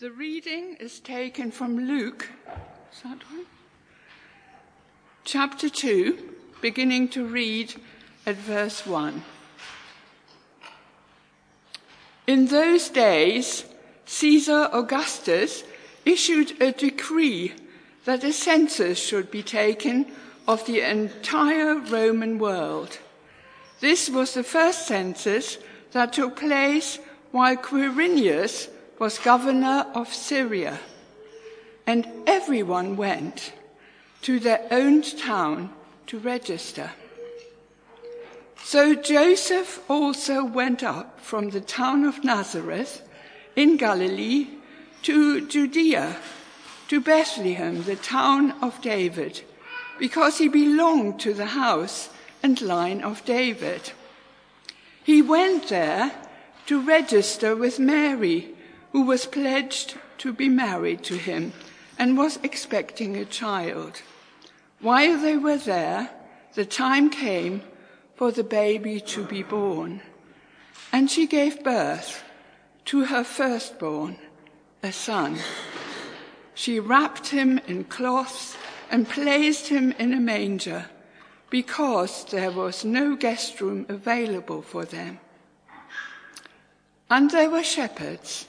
The reading is taken from Luke, is that? Chapter 2, beginning to read at verse 1. In those days, Caesar Augustus issued a decree that a census should be taken of the entire Roman world. This was the first census that took place while Quirinius was governor of Syria. And everyone went to their own town to register. So Joseph also went up from the town of Nazareth in Galilee to Judea to Bethlehem, the town of David, because he belonged to the house and line of David. He went there to register with Mary, who was pledged to be married to him and was expecting a child. While they were there, the time came for the baby to be born, and she gave birth to her firstborn, a son. She wrapped him in cloths and placed him in a manger because there was no guest room available for them. And there were shepherds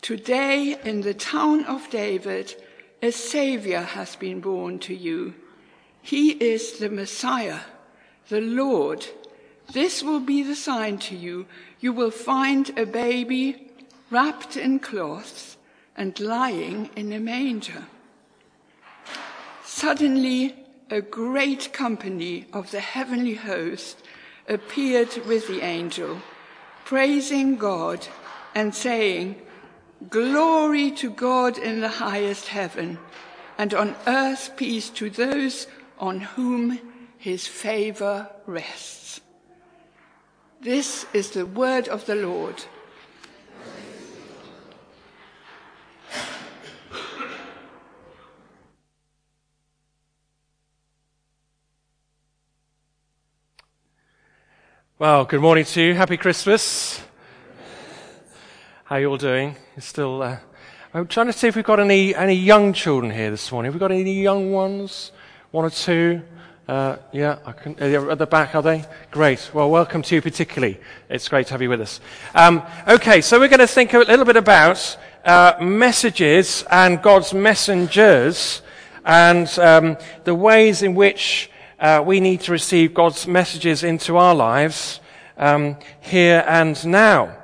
Today, in the town of David, a Savior has been born to you. He is the Messiah, the Lord. This will be the sign to you. You will find a baby wrapped in cloths and lying in a manger. Suddenly, a great company of the heavenly host appeared with the angel, praising God and saying, Glory to God in the highest heaven, and on earth peace to those on whom his favor rests. This is the word of the Lord. Well, good morning to you. Happy Christmas. How you all doing? Still. Uh, I'm trying to see if we've got any any young children here this morning. Have we got any young ones? One or two? Uh, yeah, I can, uh, at the back, are they? Great. Well, welcome to you particularly. It's great to have you with us. Um, okay, so we're going to think a little bit about uh, messages and God's messengers and um, the ways in which uh, we need to receive God's messages into our lives um, here and now.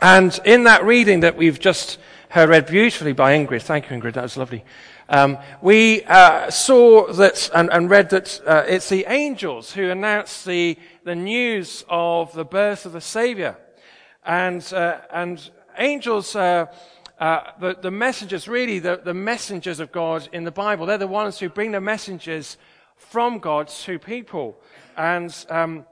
And in that reading that we've just heard read beautifully by Ingrid, thank you, Ingrid, that was lovely. Um, we uh, saw that and, and read that uh, it's the angels who announce the, the news of the birth of the Savior. And, uh, and angels, uh, uh, the, the messengers, really, the, the messengers of God in the Bible, they're the ones who bring the messages from God to people. And, um,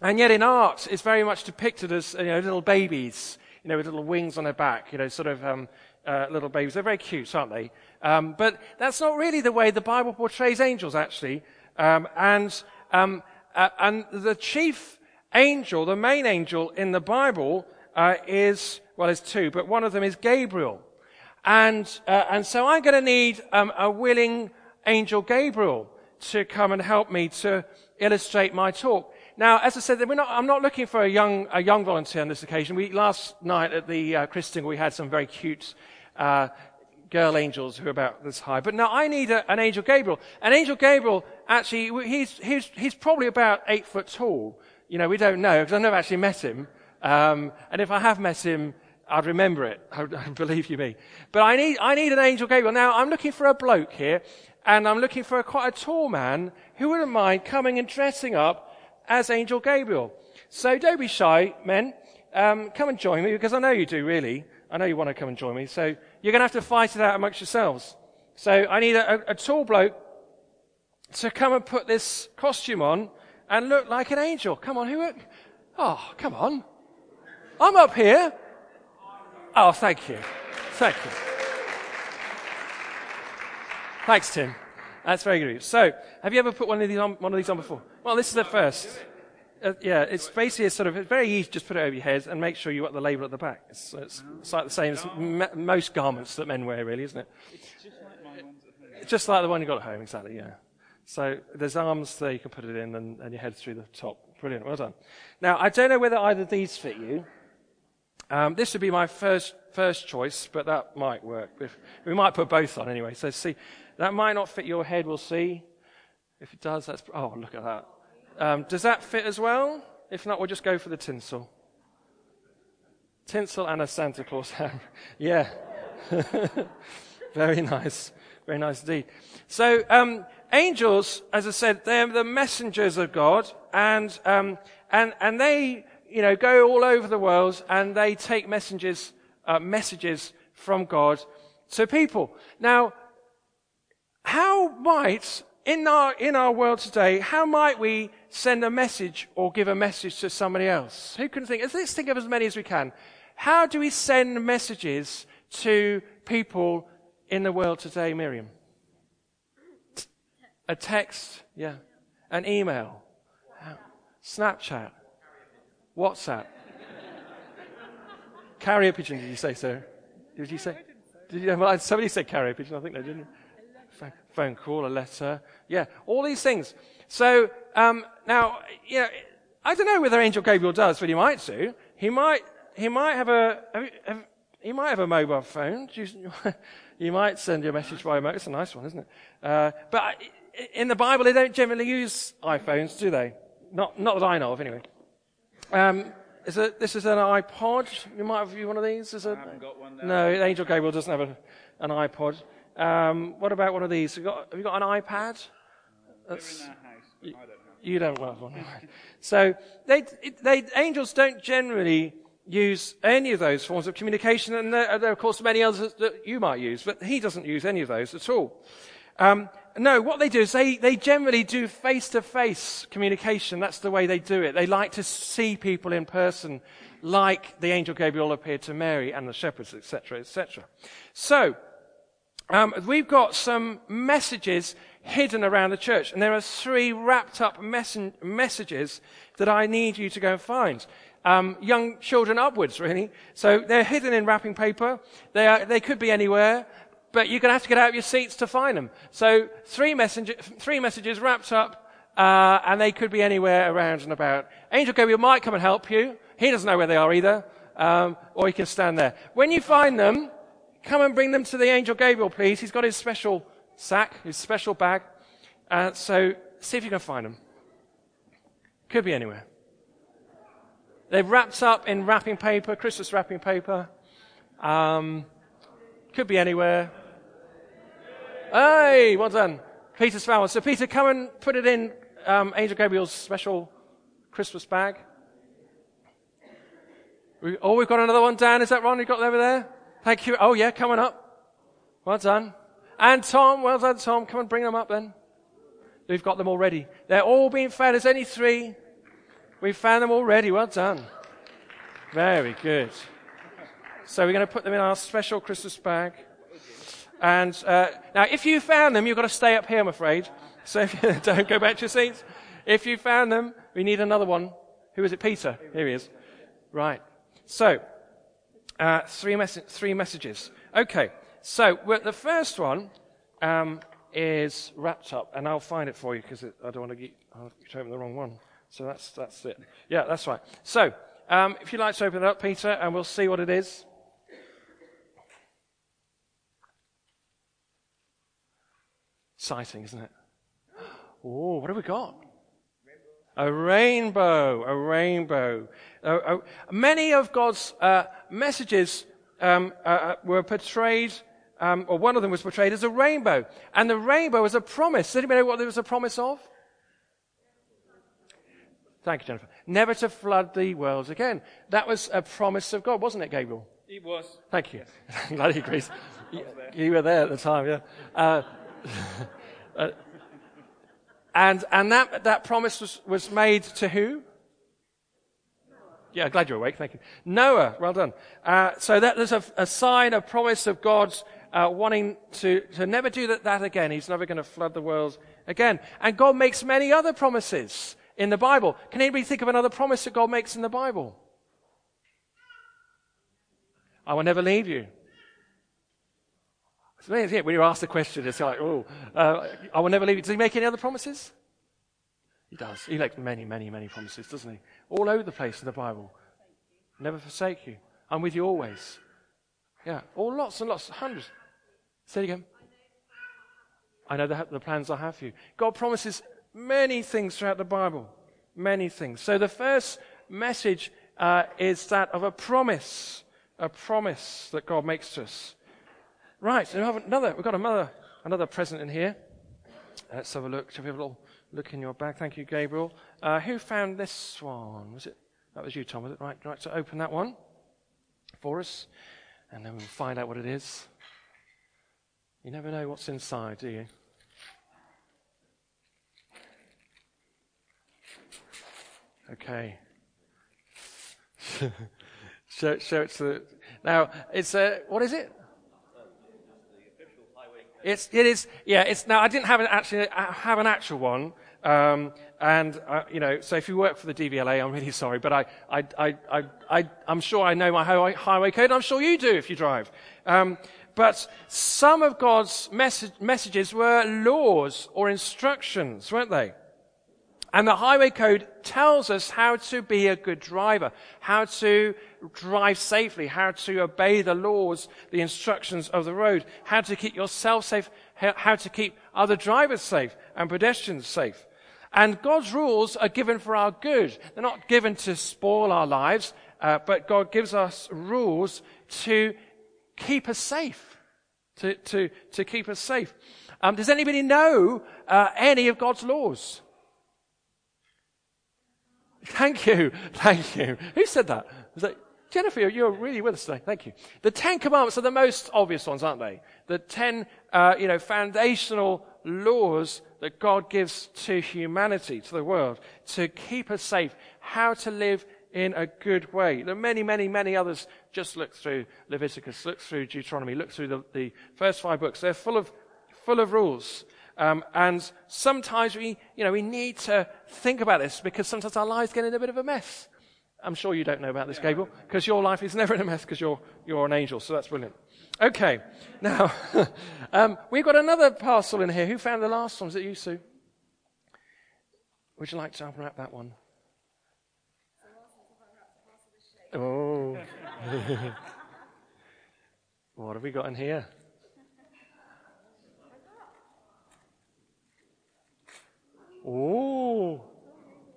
and yet in art, it's very much depicted as you know, little babies, you know, with little wings on their back, you know, sort of um, uh, little babies. They're very cute, aren't they? Um, but that's not really the way the Bible portrays angels, actually. Um, and, um, uh, and the chief angel, the main angel in the Bible, uh, is, well, there's two, but one of them is Gabriel. And, uh, and so I'm going to need um, a willing angel Gabriel to come and help me to illustrate my talk. Now, as I said, not, I'm not looking for a young, a young volunteer on this occasion. We, last night at the uh, Christingle, we had some very cute uh, girl angels who are about this high. But now I need a, an angel Gabriel. An angel Gabriel, actually, he's, he's, he's probably about eight foot tall. You know, we don't know because I've never actually met him. Um, and if I have met him, I'd remember it. I, believe you me. But I need, I need an angel Gabriel. Now, I'm looking for a bloke here and I'm looking for a, quite a tall man who wouldn't mind coming and dressing up as Angel Gabriel. So don't be shy, men. Um, come and join me because I know you do, really. I know you want to come and join me. So you're going to have to fight it out amongst yourselves. So I need a, a, tall bloke to come and put this costume on and look like an angel. Come on, who? Are, oh, come on. I'm up here. Oh, thank you. Thank you. Thanks, Tim. That's very good. So, have you ever put one of these on, one of these on before? Well, this is the first. Uh, yeah, it's basically a sort of, it's very easy, just put it over your head and make sure you've got the label at the back. It's, it's, it's like the same as most garments that men wear, really, isn't it? Just like the one you got at home, exactly, yeah. So there's arms there you can put it in and, and your head through the top. Brilliant, well done. Now, I don't know whether either of these fit you. Um, this would be my first, first choice, but that might work. If, we might put both on anyway. So see, that might not fit your head, we'll see. If it does, that's, oh, look at that. Um, does that fit as well? If not, we'll just go for the tinsel. Tinsel and a Santa Claus hat. yeah. Very nice. Very nice indeed. So, um, angels, as I said, they're the messengers of God, and, um, and, and they, you know, go all over the world and they take messages, uh, messages from God to people. Now, how might, in our, in our world today, how might we send a message or give a message to somebody else? Who can think? Let's think of as many as we can. How do we send messages to people in the world today, Miriam? A text, yeah. An email. Snapchat. WhatsApp. carrier pigeon, did you say, sir? Did you say? Did you, somebody said carrier pigeon, I think they didn't phone call, a letter. Yeah, all these things. So, um, now, you know, I don't know whether Angel Gabriel does, but he might do. He might, he might have a, have, have, he might have a mobile phone. You, you might send you a message by mobile. It's a nice one, isn't it? Uh, but in the Bible, they don't generally use iPhones, do they? Not, not that I know of, anyway. Um, is it, this is an iPod. You might have one of these. Is I haven't got one. No, Angel Gabriel doesn't have a, an iPod. Um, what about one of these? Have you got, have you got an iPad? That's, you, don't you don't have one. so they, they, angels don't generally use any of those forms of communication, and there, there, are of course many others that you might use, but he doesn't use any of those at all. Um, no, what they do is they, they generally do face-to-face communication. That's the way they do it. They like to see people in person, like the angel Gabriel appeared to Mary and the shepherds, etc., etc. So, um, we've got some messages hidden around the church, and there are three wrapped up messages that I need you to go and find. Um, young children upwards, really. So they're hidden in wrapping paper. They, are, they could be anywhere, but you're going to have to get out of your seats to find them. So three, messenger, three messages wrapped up, uh, and they could be anywhere around and about. Angel Gabriel might come and help you. He doesn't know where they are either, um, or he can stand there. When you find them, Come and bring them to the angel Gabriel, please. He's got his special sack, his special bag. Uh, so see if you can find them. Could be anywhere. They're wrapped up in wrapping paper, Christmas wrapping paper. Um, could be anywhere. Hey, well done. Peter's found So Peter, come and put it in um, Angel Gabriel's special Christmas bag. We, oh, we've got another one, Dan. Is that Ron? You got over there? Thank you. Oh, yeah, coming up. Well done. And Tom, well done, Tom. Come and bring them up then. We've got them already. They're all being found. There's only three. We've found them already. Well done. Very good. So we're going to put them in our special Christmas bag. And uh, now, if you found them, you've got to stay up here, I'm afraid. So don't go back to your seats. If you found them, we need another one. Who is it? Peter. Here he is. Right. So uh, three, mes- three messages. Okay, so the first one um, is wrapped up, and I'll find it for you because I don't want to get open the wrong one. So that's that's it. Yeah, that's right. So um, if you'd like to open it up, Peter, and we'll see what it is. Exciting, isn't it? Oh, what have we got? A rainbow, a rainbow. Uh, uh, many of God's uh, messages um, uh, uh, were portrayed, um, or one of them was portrayed as a rainbow. And the rainbow was a promise. Does anybody know what there was a promise of? Thank you, Jennifer. Never to flood the world again. That was a promise of God, wasn't it, Gabriel? It was. Thank you. Glad he agrees. You, you were there at the time, yeah. Uh, uh, and and that, that promise was, was made to who? Yeah, glad you're awake. Thank you. Noah, well done. Uh, so that there's a, a, sign, a promise of God's uh, wanting to, to never do that, that again. He's never going to flood the world again. And God makes many other promises in the Bible. Can anybody think of another promise that God makes in the Bible? I will never leave you. When you ask the question, it's like, oh, uh, I will never leave you. Does he make any other promises? He does. He makes many, many, many promises, doesn't he? All over the place in the Bible. Never forsake you. I'm with you always. Yeah. All lots and lots, hundreds. Say it again. I know the, the plans I have for you. God promises many things throughout the Bible. Many things. So the first message uh, is that of a promise. A promise that God makes to us. Right, so we have another, we've got another, another present in here. Let's have a look. Shall we have a little look in your bag? Thank you, Gabriel. Uh, who found this one? Was it? That was you, Tom, was it? Right, right, so open that one for us, and then we'll find out what it is. You never know what's inside, do you? Okay. show, show it to the. Now, it's a. What is it? It's, it is, yeah, it's, now I didn't have an, actually have an actual one. Um, and, uh, you know, so if you work for the DVLA, I'm really sorry, but I, I, I, I, I, am sure I know my highway, highway code. I'm sure you do if you drive. Um, but some of God's message, messages were laws or instructions, weren't they? And the highway code tells us how to be a good driver, how to drive safely, how to obey the laws, the instructions of the road, how to keep yourself safe, how to keep other drivers safe and pedestrians safe. And God's rules are given for our good. They're not given to spoil our lives, uh, but God gives us rules to keep us safe. To, to, to keep us safe. Um, does anybody know uh, any of God's laws? Thank you. Thank you. Who said that? Was that Jennifer? You're really with us today. Thank you. The Ten Commandments are the most obvious ones, aren't they? The ten, uh, you know, foundational laws that God gives to humanity, to the world, to keep us safe, how to live in a good way. There are many, many, many others. Just look through Leviticus, look through Deuteronomy, look through the, the first five books. They're full of, full of rules. Um, and sometimes we, you know, we need to think about this because sometimes our lives get in a bit of a mess. I'm sure you don't know about this, Gabriel, because your life is never in a mess because you're, you're an angel, so that's brilliant. Okay, now, um, we've got another parcel in here. Who found the last one? Is it you, Sue? Would you like to unwrap that one? Oh. what have we got in here? Oh,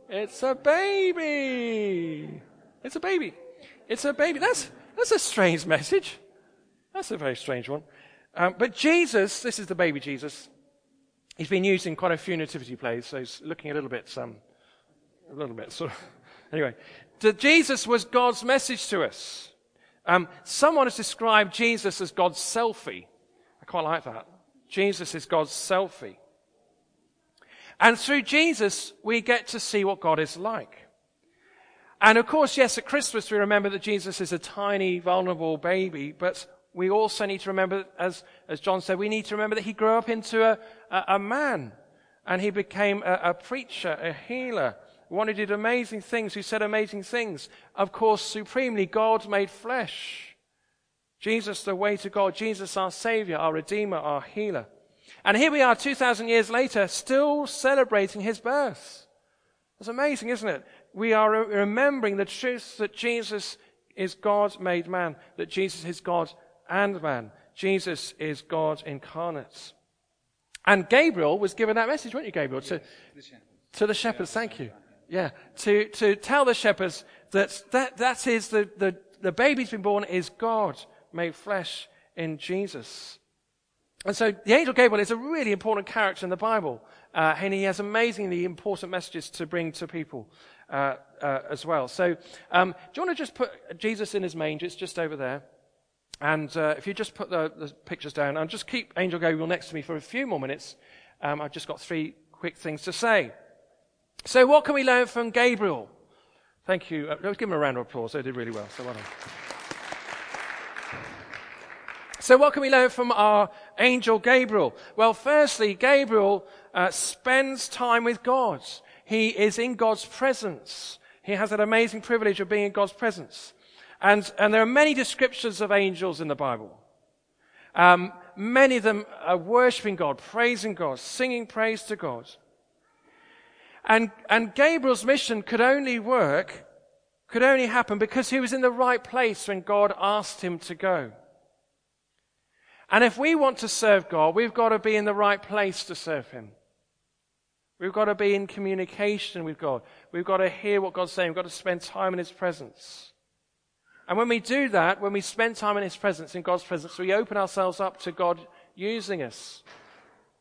it's a baby. It's a baby. It's a baby. That's, that's a strange message. That's a very strange one. Um, but Jesus, this is the baby Jesus. He's been used in quite a few nativity plays, so he's looking a little bit, um, a little bit sort of. Anyway, Jesus was God's message to us. Um, someone has described Jesus as God's selfie. I quite like that. Jesus is God's selfie. And through Jesus, we get to see what God is like. And of course, yes, at Christmas, we remember that Jesus is a tiny, vulnerable baby, but we also need to remember, as, as John said, we need to remember that he grew up into a, a, a man and he became a, a preacher, a healer, one who did amazing things, who said amazing things. Of course, supremely, God made flesh. Jesus, the way to God. Jesus, our Savior, our Redeemer, our healer. And here we are 2,000 years later, still celebrating his birth. It's amazing, isn't it? We are remembering the truth that Jesus is God made man, that Jesus is God and man. Jesus is God incarnate. And Gabriel was given that message, weren't you, Gabriel? To, to the shepherds, thank you. Yeah, to, to tell the shepherds that that, that is the, the, the baby's been born is God made flesh in Jesus. And so the angel Gabriel is a really important character in the Bible, uh, and he has amazingly important messages to bring to people uh, uh, as well. So, um, do you want to just put Jesus in his manger? It's just over there. And uh, if you just put the, the, pictures down and just keep Angel Gabriel next to me for a few more minutes, um, I've just got three quick things to say. So, what can we learn from Gabriel? Thank you. Uh, let's give him a round of applause. They did really well. So, well done. So, what can we learn from our angel Gabriel? Well, firstly, Gabriel uh, spends time with God. He is in God's presence. He has that amazing privilege of being in God's presence. And, and there are many descriptions of angels in the Bible. Um, many of them are worshiping God, praising God, singing praise to God. And, and Gabriel's mission could only work, could only happen because he was in the right place when God asked him to go. And if we want to serve God, we've got to be in the right place to serve Him. We've got to be in communication with God. We've got to hear what God's saying. We've got to spend time in His presence. And when we do that, when we spend time in His presence, in God's presence, we open ourselves up to God using us,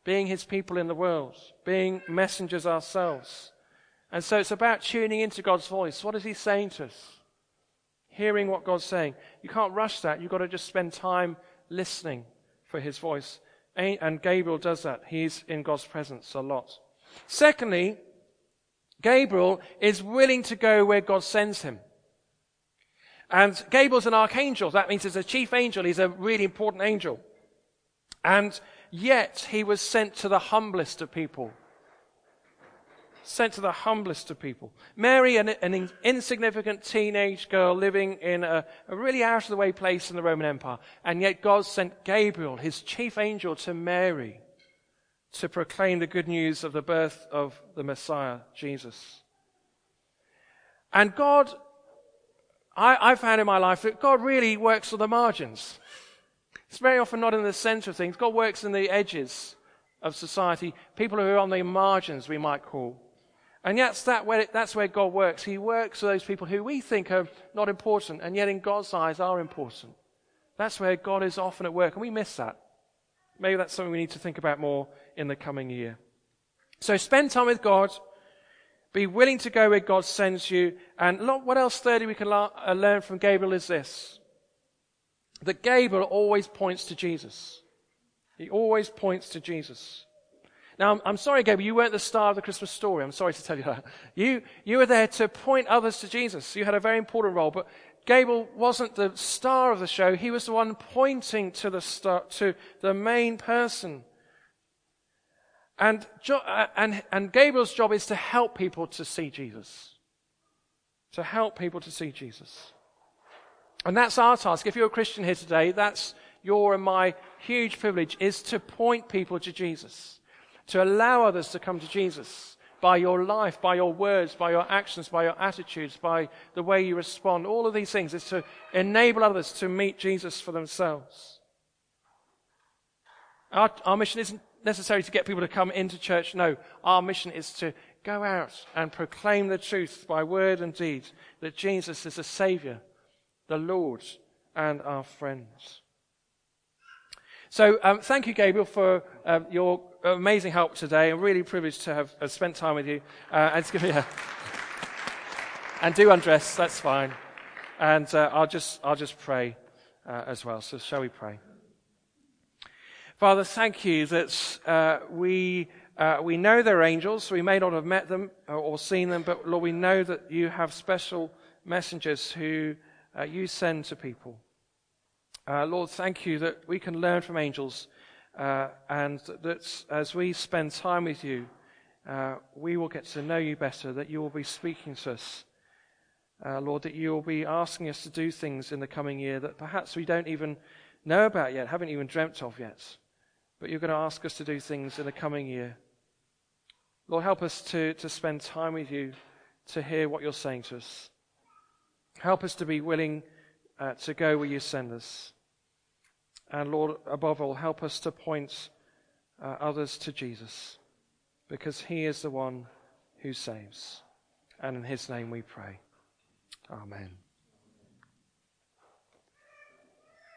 being His people in the world, being messengers ourselves. And so it's about tuning into God's voice. What is He saying to us? Hearing what God's saying. You can't rush that. You've got to just spend time listening for his voice. And Gabriel does that. He's in God's presence a lot. Secondly, Gabriel is willing to go where God sends him. And Gabriel's an archangel. That means he's a chief angel. He's a really important angel. And yet he was sent to the humblest of people sent to the humblest of people. Mary, an, an insignificant teenage girl living in a, a, really out of the way place in the Roman Empire. And yet God sent Gabriel, his chief angel, to Mary to proclaim the good news of the birth of the Messiah, Jesus. And God, I, I found in my life that God really works on the margins. It's very often not in the center of things. God works in the edges of society, people who are on the margins, we might call. And that's, that where it, that's where God works. He works for those people who we think are not important, and yet in God's eyes are important. That's where God is often at work, and we miss that. Maybe that's something we need to think about more in the coming year. So spend time with God. Be willing to go where God sends you. And what else, thirdly, we can uh, learn from Gabriel is this that Gabriel always points to Jesus. He always points to Jesus. Now, I'm, I'm, sorry, Gabriel, you weren't the star of the Christmas story. I'm sorry to tell you that. You, you were there to point others to Jesus. You had a very important role, but Gabriel wasn't the star of the show. He was the one pointing to the star, to the main person. And, uh, and, and Gabriel's job is to help people to see Jesus. To help people to see Jesus. And that's our task. If you're a Christian here today, that's your and my huge privilege is to point people to Jesus to allow others to come to Jesus by your life, by your words, by your actions, by your attitudes, by the way you respond. All of these things is to enable others to meet Jesus for themselves. Our, our mission isn't necessarily to get people to come into church. No, our mission is to go out and proclaim the truth by word and deed that Jesus is the Savior, the Lord, and our friends. So, um, thank you, Gabriel, for um, your amazing help today. I'm really privileged to have uh, spent time with you. Uh, and, a and do undress, that's fine. And uh, I'll, just, I'll just pray uh, as well. So, shall we pray? Father, thank you that uh, we, uh, we know they're angels. We may not have met them or, seen them, but Lord, we know that you have special messengers who you send to people. Lord, thank you that we can learn from angels uh, and that as we spend time with you, uh, we will get to know you better, that you will be speaking to us. Uh, Lord, that you will be asking us to do things in the coming year that perhaps we don't even know about yet, haven't even dreamt of yet. But you're going to ask us to do things in the coming year. Lord, help us to, to spend time with you to hear what you're saying to us. Help us to be willing uh, to go where you send us. And Lord, above all, help us to point uh, others to Jesus because he is the one who saves. And in his name we pray. Amen.